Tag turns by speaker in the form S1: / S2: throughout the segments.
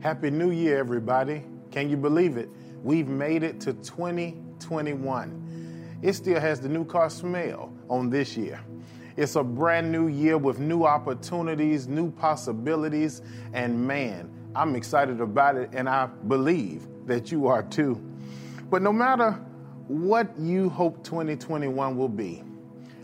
S1: Happy New Year, everybody. Can you believe it? We've made it to 2021. It still has the new car smell on this year. It's a brand new year with new opportunities, new possibilities, and man, I'm excited about it, and I believe that you are too. But no matter what you hope 2021 will be,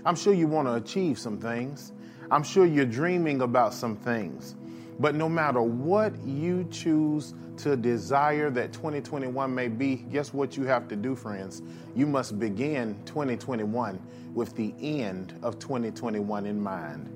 S1: I'm sure you want to achieve some things. I'm sure you're dreaming about some things. But no matter what you choose to desire that 2021 may be, guess what you have to do, friends? You must begin 2021 with the end of 2021 in mind.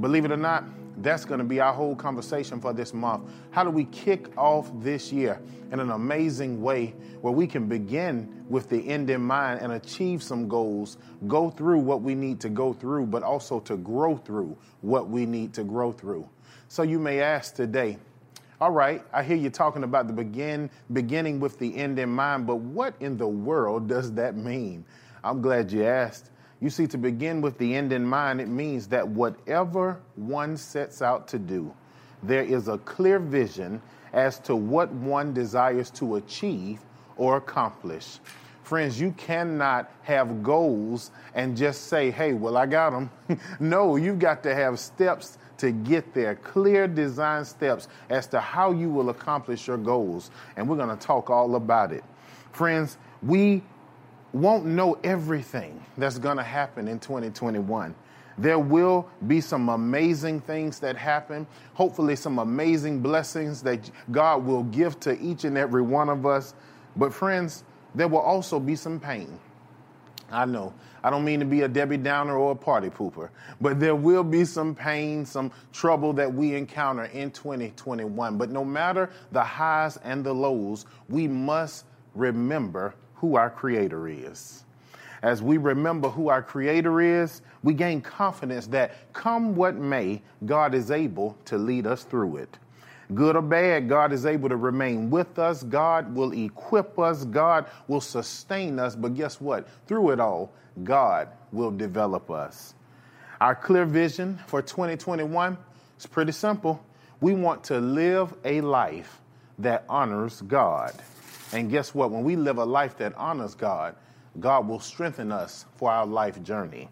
S1: Believe it or not, that's going to be our whole conversation for this month. How do we kick off this year in an amazing way where we can begin with the end in mind and achieve some goals, go through what we need to go through, but also to grow through what we need to grow through? So you may ask today, all right, I hear you talking about the begin beginning with the end in mind, but what in the world does that mean? I'm glad you asked. You see, to begin with the end in mind, it means that whatever one sets out to do, there is a clear vision as to what one desires to achieve or accomplish. Friends, you cannot have goals and just say, hey, well, I got them. no, you've got to have steps to get there, clear design steps as to how you will accomplish your goals. And we're going to talk all about it. Friends, we won't know everything that's going to happen in 2021. There will be some amazing things that happen. Hopefully, some amazing blessings that God will give to each and every one of us. But, friends, there will also be some pain. I know. I don't mean to be a Debbie Downer or a party pooper, but there will be some pain, some trouble that we encounter in 2021. But no matter the highs and the lows, we must remember who our Creator is. As we remember who our Creator is, we gain confidence that come what may, God is able to lead us through it. Good or bad, God is able to remain with us. God will equip us. God will sustain us. But guess what? Through it all, God will develop us. Our clear vision for 2021 is pretty simple. We want to live a life that honors God. And guess what? When we live a life that honors God, God will strengthen us for our life journey.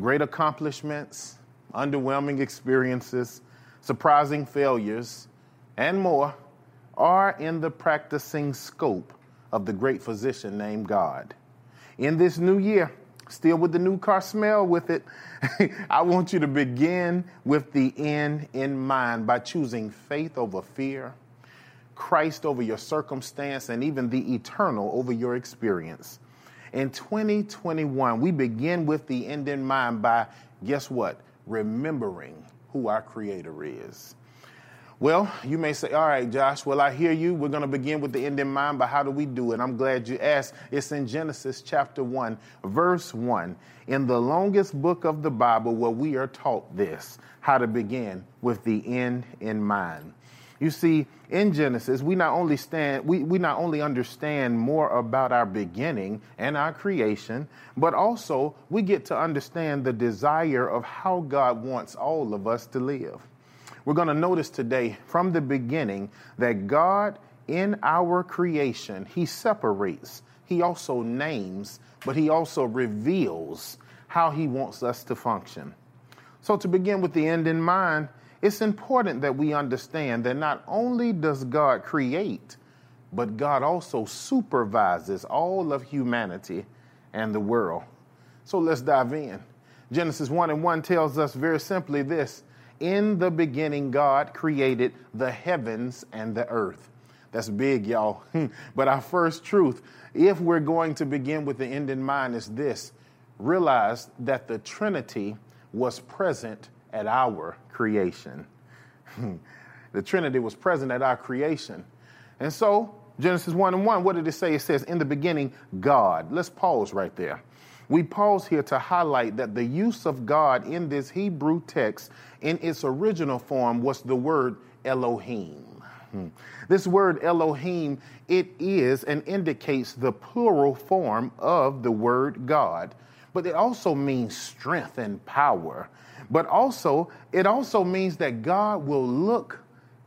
S1: Great accomplishments, underwhelming experiences, surprising failures, and more are in the practicing scope of the great physician named God. In this new year, still with the new car smell with it, I want you to begin with the end in mind by choosing faith over fear, Christ over your circumstance, and even the eternal over your experience. In 2021, we begin with the end in mind by, guess what? Remembering who our Creator is. Well, you may say, all right, Josh, well, I hear you. We're going to begin with the end in mind, but how do we do it? I'm glad you asked. It's in Genesis chapter 1, verse 1, in the longest book of the Bible where we are taught this how to begin with the end in mind. You see, in Genesis, we not only stand, we, we not only understand more about our beginning and our creation, but also we get to understand the desire of how God wants all of us to live. We're going to notice today from the beginning that God in our creation, He separates, He also names, but He also reveals how He wants us to function. So, to begin with the end in mind, it's important that we understand that not only does God create, but God also supervises all of humanity and the world. So let's dive in. Genesis 1 and 1 tells us very simply this in the beginning, God created the heavens and the earth. That's big, y'all. but our first truth, if we're going to begin with the end in mind, is this realize that the Trinity was present at our creation. The Trinity was present at our creation. And so, Genesis 1 and 1, what did it say? It says, In the beginning, God. Let's pause right there. We pause here to highlight that the use of God in this Hebrew text in its original form was the word Elohim. Hmm. This word Elohim, it is and indicates the plural form of the word God, but it also means strength and power. But also, it also means that God will look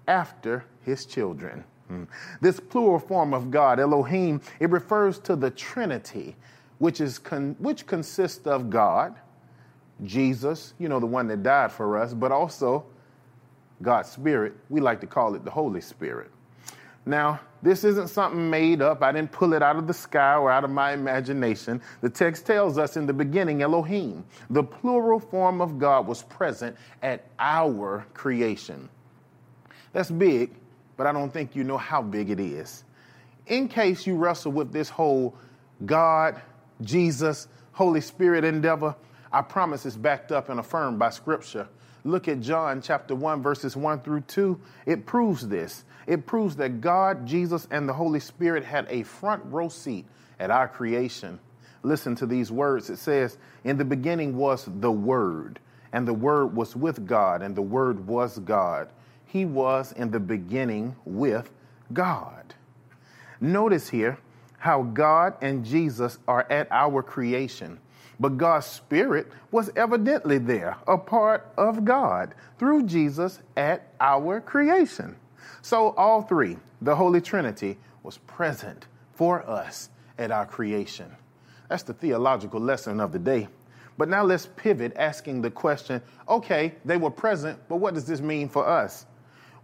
S1: after his children. Hmm. This plural form of God, Elohim, it refers to the Trinity, which, is con- which consists of God, Jesus, you know, the one that died for us, but also God's Spirit. We like to call it the Holy Spirit. Now, this isn't something made up. I didn't pull it out of the sky or out of my imagination. The text tells us in the beginning, Elohim, the plural form of God, was present at our creation. That's big, but I don't think you know how big it is. In case you wrestle with this whole God, Jesus, Holy Spirit endeavor, I promise it's backed up and affirmed by Scripture. Look at John chapter 1, verses 1 through 2. It proves this. It proves that God, Jesus, and the Holy Spirit had a front row seat at our creation. Listen to these words. It says, In the beginning was the Word, and the Word was with God, and the Word was God. He was in the beginning with God. Notice here how God and Jesus are at our creation. But God's Spirit was evidently there, a part of God, through Jesus at our creation. So, all three, the Holy Trinity, was present for us at our creation. That's the theological lesson of the day. But now let's pivot asking the question okay, they were present, but what does this mean for us?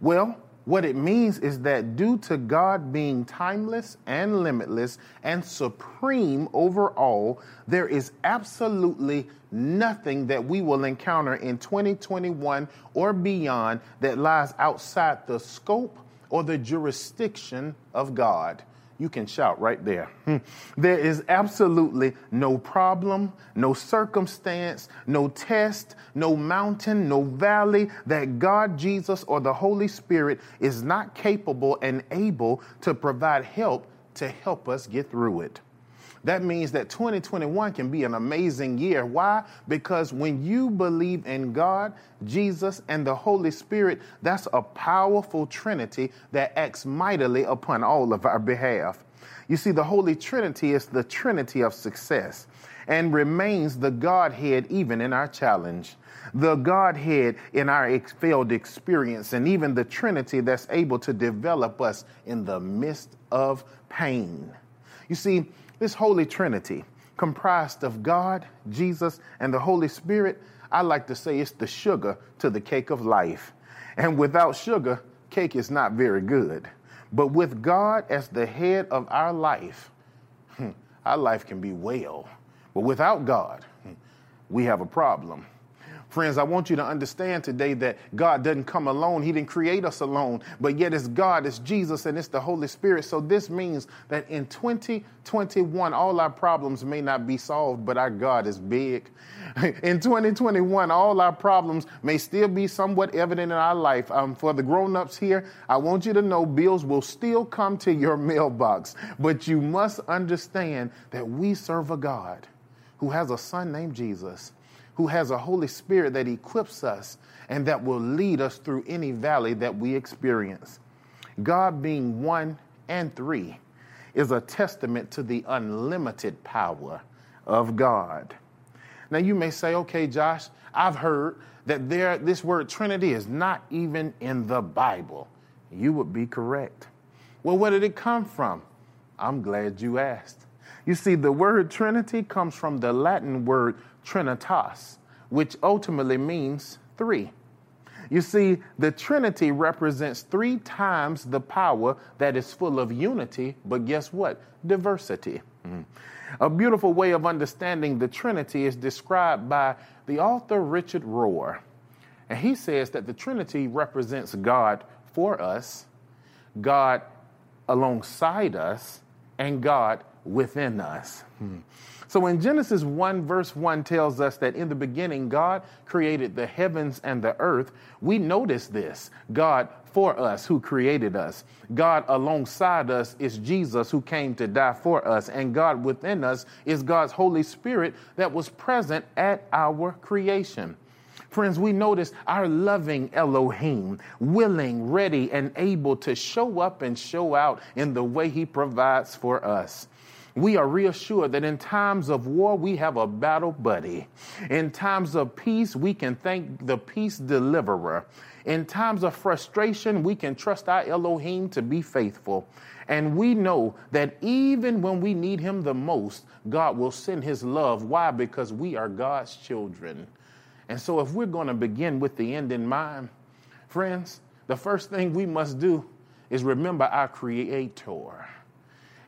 S1: Well, what it means is that due to God being timeless and limitless and supreme over all, there is absolutely nothing that we will encounter in 2021 or beyond that lies outside the scope or the jurisdiction of God you can shout right there. Hmm. There is absolutely no problem, no circumstance, no test, no mountain, no valley that God, Jesus, or the Holy Spirit is not capable and able to provide help to help us get through it. That means that 2021 can be an amazing year. Why? Because when you believe in God, Jesus, and the Holy Spirit, that's a powerful trinity that acts mightily upon all of our behalf. You see, the Holy Trinity is the trinity of success and remains the Godhead even in our challenge the Godhead in our failed experience, and even the Trinity that's able to develop us in the midst of pain. You see, this Holy Trinity, comprised of God, Jesus, and the Holy Spirit, I like to say it's the sugar to the cake of life. And without sugar, cake is not very good. But with God as the head of our life, hmm, our life can be well. But without God, hmm, we have a problem. Friends, I want you to understand today that God doesn't come alone. He didn't create us alone, but yet it's God, it's Jesus, and it's the Holy Spirit. So this means that in 2021, all our problems may not be solved, but our God is big. In 2021, all our problems may still be somewhat evident in our life. Um, for the grown ups here, I want you to know bills will still come to your mailbox, but you must understand that we serve a God who has a son named Jesus who has a Holy Spirit that equips us and that will lead us through any valley that we experience. God being one and three is a testament to the unlimited power of God. Now you may say, okay, Josh, I've heard that there this word Trinity is not even in the Bible. You would be correct. Well, where did it come from? I'm glad you asked. You see, the word Trinity comes from the Latin word trinitas, which ultimately means three. You see, the Trinity represents three times the power that is full of unity, but guess what? Diversity. Mm-hmm. A beautiful way of understanding the Trinity is described by the author Richard Rohr. And he says that the Trinity represents God for us, God alongside us, and God within us. Hmm. So in Genesis 1, verse 1 tells us that in the beginning, God created the heavens and the earth. We notice this God for us who created us. God alongside us is Jesus who came to die for us. And God within us is God's Holy Spirit that was present at our creation. Friends, we notice our loving Elohim, willing, ready, and able to show up and show out in the way he provides for us we are reassured that in times of war, we have a battle buddy. In times of peace, we can thank the peace deliverer. In times of frustration, we can trust our Elohim to be faithful. And we know that even when we need him the most, God will send his love. Why? Because we are God's children. And so, if we're going to begin with the end in mind, friends, the first thing we must do is remember our Creator.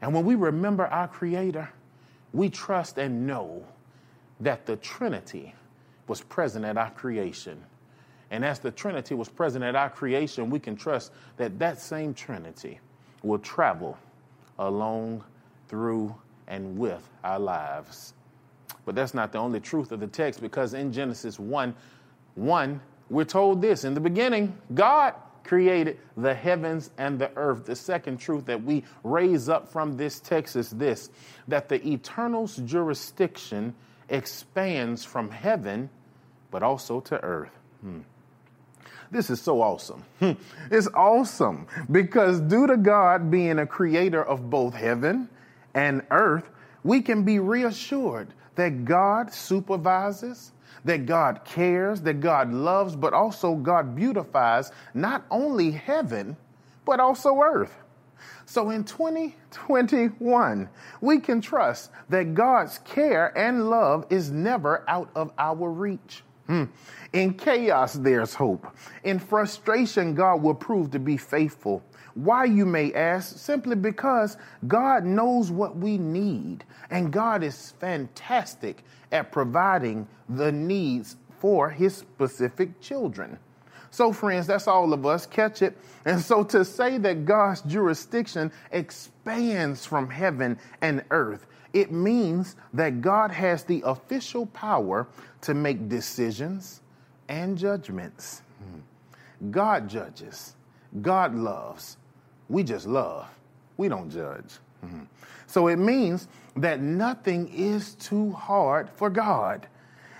S1: And when we remember our Creator, we trust and know that the Trinity was present at our creation. And as the Trinity was present at our creation, we can trust that that same Trinity will travel along, through, and with our lives. But that's not the only truth of the text because in Genesis 1 1, we're told this in the beginning, God created the heavens and the earth. The second truth that we raise up from this text is this that the eternal's jurisdiction expands from heaven, but also to earth. Hmm. This is so awesome. It's awesome because, due to God being a creator of both heaven and earth, we can be reassured that God supervises, that God cares, that God loves, but also God beautifies not only heaven, but also earth. So in 2021, we can trust that God's care and love is never out of our reach. Hmm. In chaos, there's hope. In frustration, God will prove to be faithful. Why, you may ask? Simply because God knows what we need, and God is fantastic at providing the needs for his specific children. So, friends, that's all of us. Catch it. And so, to say that God's jurisdiction expands from heaven and earth, it means that God has the official power to make decisions and judgments. God judges, God loves. We just love, we don't judge. So, it means that nothing is too hard for God.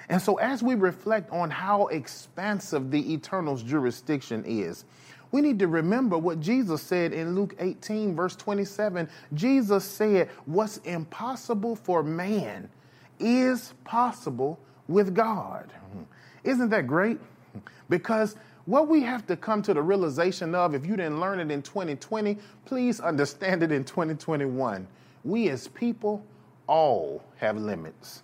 S1: And so, as we reflect on how expansive the eternal's jurisdiction is, we need to remember what Jesus said in Luke 18, verse 27. Jesus said, What's impossible for man is possible with God. Isn't that great? Because what we have to come to the realization of, if you didn't learn it in 2020, please understand it in 2021 we as people all have limits.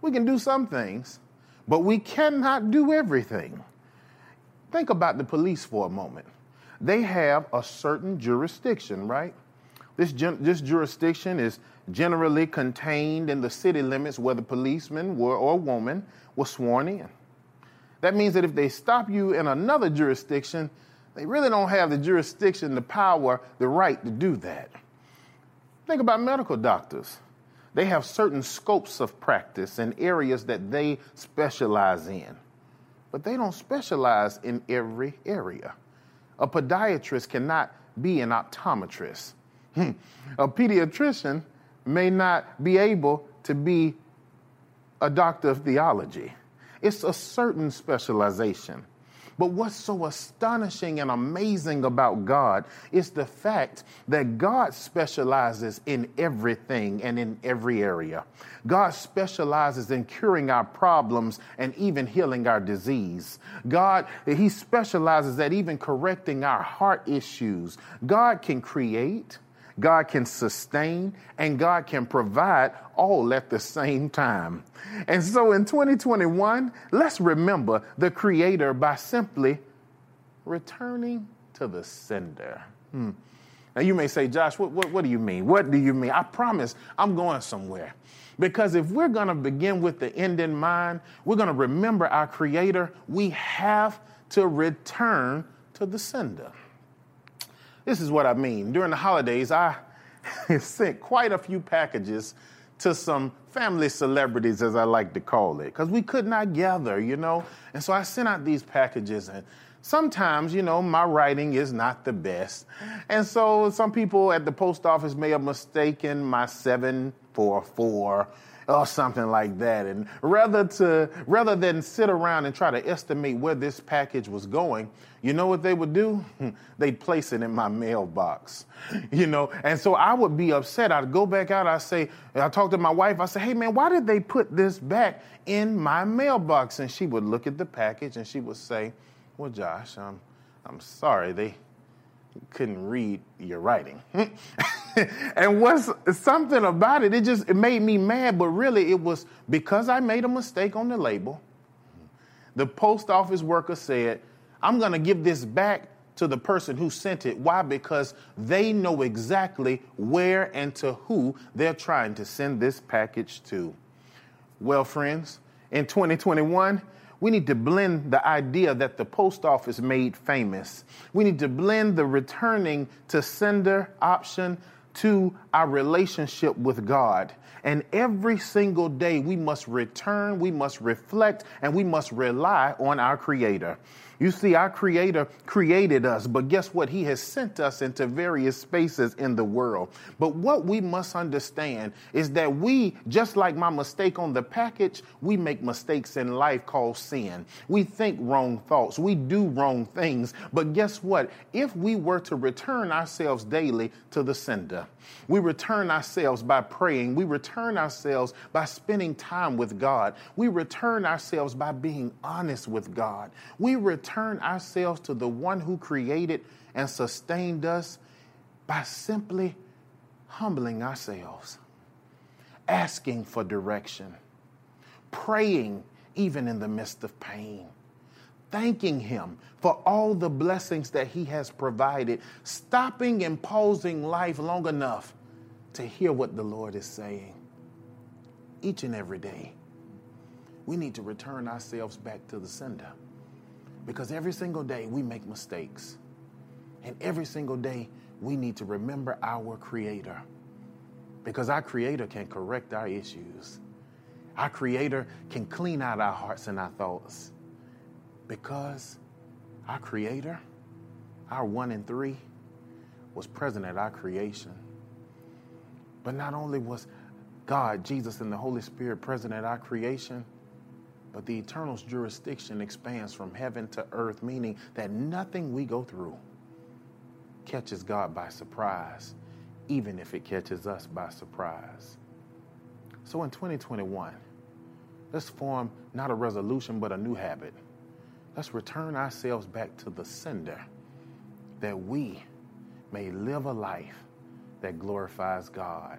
S1: We can do some things, but we cannot do everything. Think about the police for a moment. They have a certain jurisdiction, right? This, this jurisdiction is generally contained in the city limits where the policeman were, or woman was sworn in. That means that if they stop you in another jurisdiction, they really don't have the jurisdiction, the power, the right to do that. Think about medical doctors. They have certain scopes of practice and areas that they specialize in, but they don't specialize in every area. A podiatrist cannot be an optometrist. A pediatrician may not be able to be a doctor of theology. It's a certain specialization. But what's so astonishing and amazing about God is the fact that God specializes in everything and in every area. God specializes in curing our problems and even healing our disease. God, He specializes at even correcting our heart issues. God can create. God can sustain and God can provide all at the same time. And so in 2021, let's remember the Creator by simply returning to the sender. Hmm. Now you may say, Josh, what, what, what do you mean? What do you mean? I promise I'm going somewhere. Because if we're going to begin with the end in mind, we're going to remember our Creator, we have to return to the sender. This is what I mean. During the holidays, I sent quite a few packages to some family celebrities, as I like to call it, because we could not gather, you know. And so I sent out these packages, and sometimes, you know, my writing is not the best. And so some people at the post office may have mistaken my 744 or something like that. And rather to rather than sit around and try to estimate where this package was going, you know what they would do? They'd place it in my mailbox. You know, and so I would be upset. I'd go back out, I say, I talk to my wife, I say, hey man, why did they put this back in my mailbox? And she would look at the package and she would say, Well, Josh, I'm I'm sorry, they couldn't read your writing. and what's something about it, it just it made me mad, but really it was because I made a mistake on the label. The post office worker said, I'm going to give this back to the person who sent it. Why? Because they know exactly where and to who they're trying to send this package to. Well, friends, in 2021, we need to blend the idea that the post office made famous. We need to blend the returning to sender option to our relationship with God. And every single day, we must return, we must reflect, and we must rely on our Creator. You see, our Creator created us, but guess what? He has sent us into various spaces in the world. But what we must understand is that we, just like my mistake on the package, we make mistakes in life called sin. We think wrong thoughts, we do wrong things. But guess what? If we were to return ourselves daily to the sender, we return ourselves by praying, we return ourselves by spending time with God, we return ourselves by being honest with God, we return return ourselves to the one who created and sustained us by simply humbling ourselves, asking for direction, praying even in the midst of pain, thanking Him for all the blessings that He has provided, stopping and pausing life long enough to hear what the Lord is saying. Each and every day, we need to return ourselves back to the sender. Because every single day we make mistakes. And every single day we need to remember our Creator. Because our Creator can correct our issues. Our Creator can clean out our hearts and our thoughts. Because our Creator, our one and three, was present at our creation. But not only was God, Jesus, and the Holy Spirit present at our creation, but the eternal's jurisdiction expands from heaven to earth, meaning that nothing we go through catches God by surprise, even if it catches us by surprise. So in 2021, let's form not a resolution, but a new habit. Let's return ourselves back to the sender that we may live a life that glorifies God.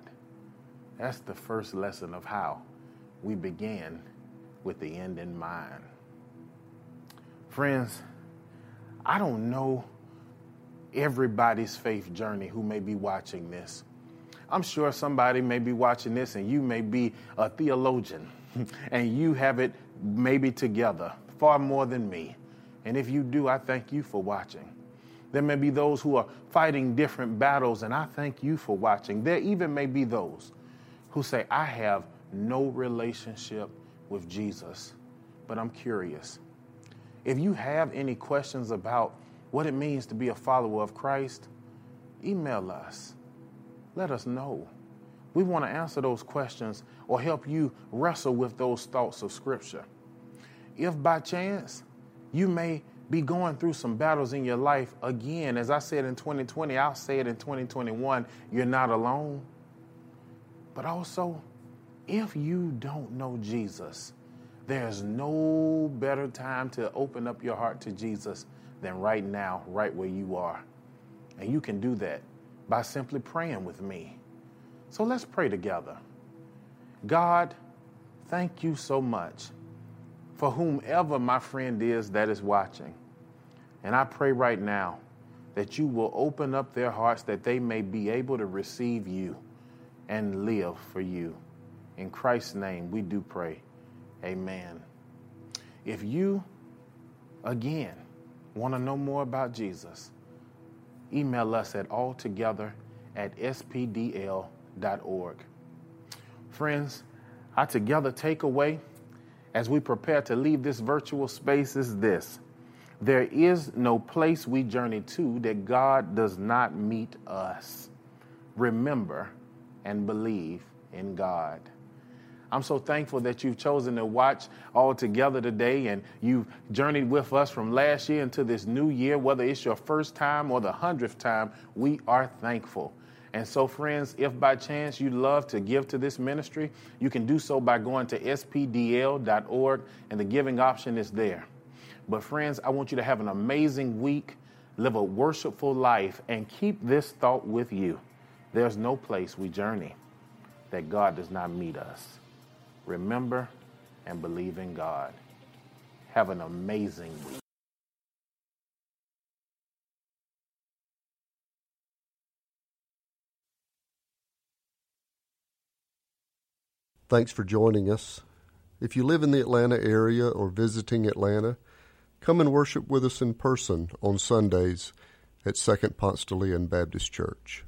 S1: That's the first lesson of how we began with the end in mind. Friends, I don't know everybody's faith journey who may be watching this. I'm sure somebody may be watching this and you may be a theologian and you have it maybe together far more than me. And if you do, I thank you for watching. There may be those who are fighting different battles, and I thank you for watching. There even may be those who say, I have no relationship with Jesus. But I'm curious. If you have any questions about what it means to be a follower of Christ, email us. Let us know. We want to answer those questions or help you wrestle with those thoughts of Scripture. If by chance you may be going through some battles in your life, again, as I said in 2020, I'll say it in 2021, you're not alone. But also, if you don't know Jesus, there's no better time to open up your heart to Jesus than right now, right where you are. And you can do that by simply praying with me. So let's pray together. God, thank you so much for whomever my friend is that is watching. And I pray right now that you will open up their hearts that they may be able to receive you and live for you. In Christ's name, we do pray. Amen. If you, again, want to know more about Jesus, email us at altogether at spdl.org. Friends, our together takeaway as we prepare to leave this virtual space is this there is no place we journey to that God does not meet us. Remember and believe in God. I'm so thankful that you've chosen to watch all together today and you've journeyed with us from last year into this new year, whether it's your first time or the hundredth time. We are thankful. And so, friends, if by chance you'd love to give to this ministry, you can do so by going to spdl.org, and the giving option is there. But, friends, I want you to have an amazing week, live a worshipful life, and keep this thought with you. There's no place we journey that God does not meet us. Remember and believe in God. Have an amazing week.
S2: Thanks for joining us. If you live in the Atlanta area or visiting Atlanta, come and worship with us in person on Sundays at Second Ponce de Leon Baptist Church.